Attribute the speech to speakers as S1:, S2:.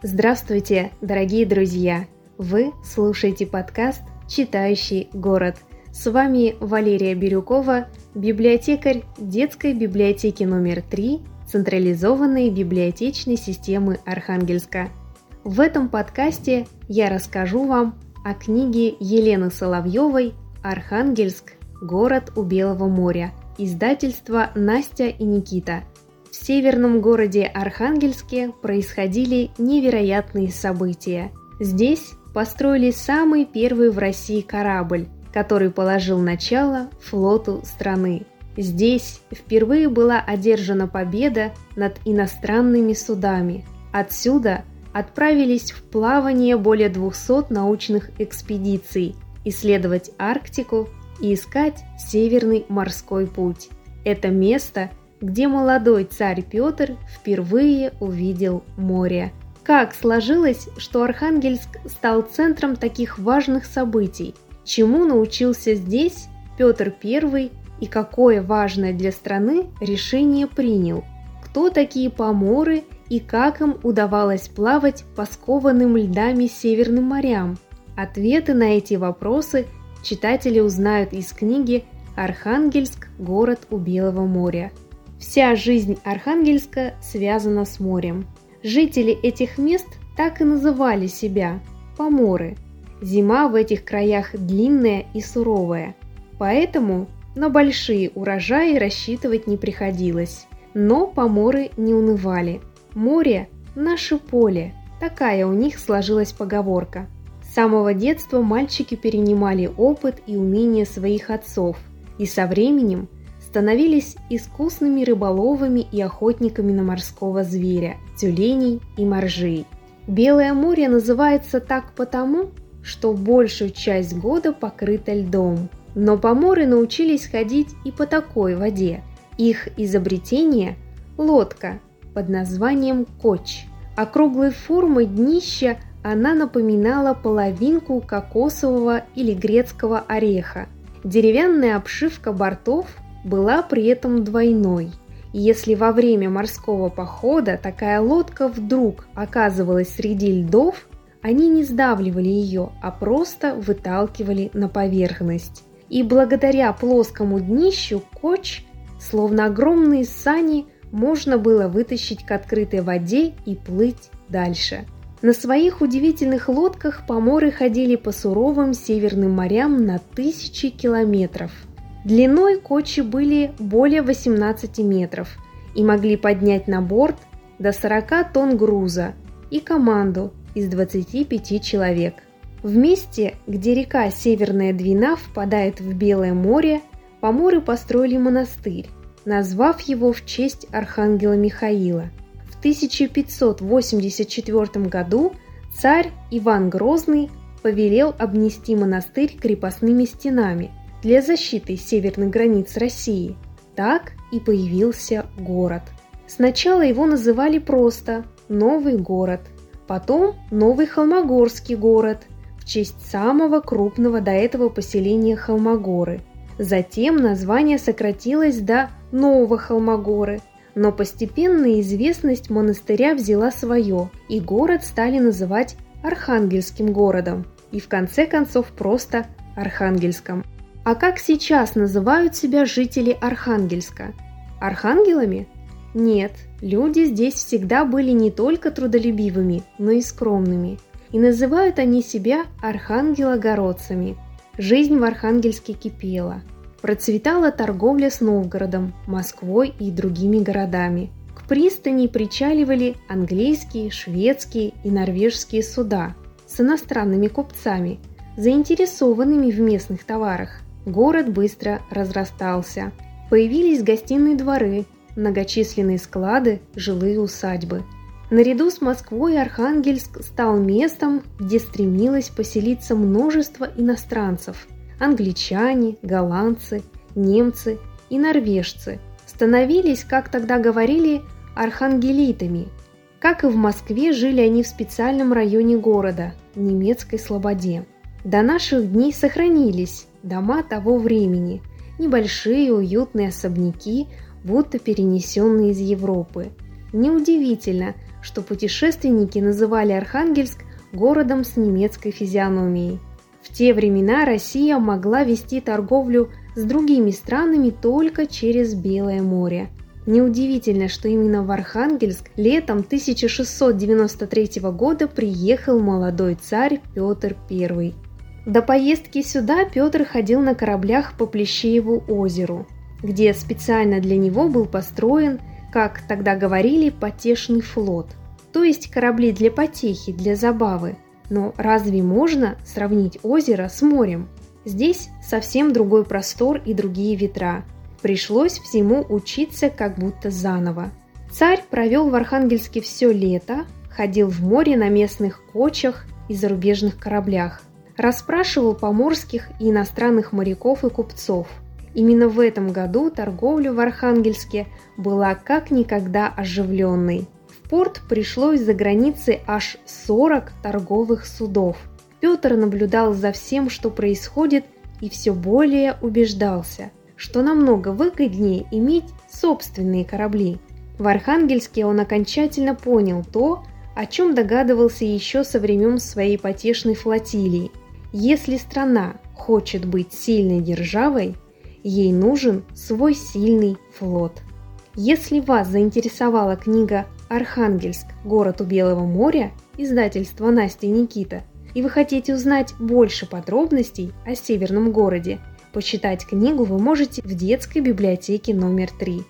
S1: Здравствуйте, дорогие друзья! Вы слушаете подкаст «Читающий город». С вами Валерия Бирюкова, библиотекарь детской библиотеки номер 3 централизованной библиотечной системы Архангельска. В этом подкасте я расскажу вам о книге Елены Соловьевой «Архангельск. Город у Белого моря» издательство «Настя и Никита», в северном городе Архангельске происходили невероятные события. Здесь построили самый первый в России корабль, который положил начало флоту страны. Здесь впервые была одержана победа над иностранными судами. Отсюда отправились в плавание более 200 научных экспедиций, исследовать Арктику и искать Северный морской путь. Это место где молодой царь Петр впервые увидел море. Как сложилось, что Архангельск стал центром таких важных событий? Чему научился здесь Петр I и какое важное для страны решение принял? Кто такие поморы и как им удавалось плавать по скованным льдами северным морям? Ответы на эти вопросы читатели узнают из книги «Архангельск. Город у Белого моря». Вся жизнь Архангельска связана с морем. Жители этих мест так и называли себя – поморы. Зима в этих краях длинная и суровая, поэтому на большие урожаи рассчитывать не приходилось. Но поморы не унывали. Море – наше поле, такая у них сложилась поговорка. С самого детства мальчики перенимали опыт и умения своих отцов, и со временем – становились искусными рыболовами и охотниками на морского зверя, тюленей и моржей. Белое море называется так потому, что большую часть года покрыто льдом. Но поморы научились ходить и по такой воде. Их изобретение – лодка под названием коч. Округлой формы днища она напоминала половинку кокосового или грецкого ореха. Деревянная обшивка бортов была при этом двойной. И если во время морского похода такая лодка вдруг оказывалась среди льдов, они не сдавливали ее, а просто выталкивали на поверхность. И благодаря плоскому днищу коч, словно огромные сани, можно было вытащить к открытой воде и плыть дальше. На своих удивительных лодках поморы ходили по суровым северным морям на тысячи километров – Длиной кочи были более 18 метров и могли поднять на борт до 40 тонн груза и команду из 25 человек. В месте, где река Северная Двина впадает в Белое море, поморы построили монастырь, назвав его в честь архангела Михаила. В 1584 году царь Иван Грозный повелел обнести монастырь крепостными стенами – для защиты северных границ России. Так и появился город. Сначала его называли просто «Новый город», потом «Новый Холмогорский город» в честь самого крупного до этого поселения Холмогоры. Затем название сократилось до Нового Холмогоры, но постепенно известность монастыря взяла свое, и город стали называть Архангельским городом и в конце концов просто Архангельском. А как сейчас называют себя жители Архангельска? Архангелами? Нет, люди здесь всегда были не только трудолюбивыми, но и скромными. И называют они себя архангелогородцами. Жизнь в Архангельске кипела. Процветала торговля с Новгородом, Москвой и другими городами. К пристани причаливали английские, шведские и норвежские суда с иностранными купцами, заинтересованными в местных товарах. Город быстро разрастался. Появились гостиные дворы, многочисленные склады, жилые усадьбы. Наряду с Москвой Архангельск стал местом, где стремилось поселиться множество иностранцев. Англичане, голландцы, немцы и норвежцы становились, как тогда говорили, архангелитами. Как и в Москве, жили они в специальном районе города – немецкой слободе. До наших дней сохранились дома того времени, небольшие уютные особняки, будто перенесенные из Европы. Неудивительно, что путешественники называли Архангельск городом с немецкой физиономией. В те времена Россия могла вести торговлю с другими странами только через Белое море. Неудивительно, что именно в Архангельск летом 1693 года приехал молодой царь Петр I. До поездки сюда Петр ходил на кораблях по Плещееву озеру, где специально для него был построен, как тогда говорили, потешный флот, то есть корабли для потехи, для забавы. Но разве можно сравнить озеро с морем? Здесь совсем другой простор и другие ветра. Пришлось всему учиться как будто заново. Царь провел в Архангельске все лето, ходил в море на местных кочах и зарубежных кораблях, расспрашивал поморских и иностранных моряков и купцов. Именно в этом году торговля в Архангельске была как никогда оживленной. В порт пришло из-за границы аж 40 торговых судов. Петр наблюдал за всем, что происходит, и все более убеждался, что намного выгоднее иметь собственные корабли. В Архангельске он окончательно понял то, о чем догадывался еще со времен своей потешной флотилии – если страна хочет быть сильной державой, ей нужен свой сильный флот. Если вас заинтересовала книга «Архангельск. Город у Белого моря» издательства Настя Никита, и вы хотите узнать больше подробностей о северном городе, почитать книгу вы можете в детской библиотеке номер 3.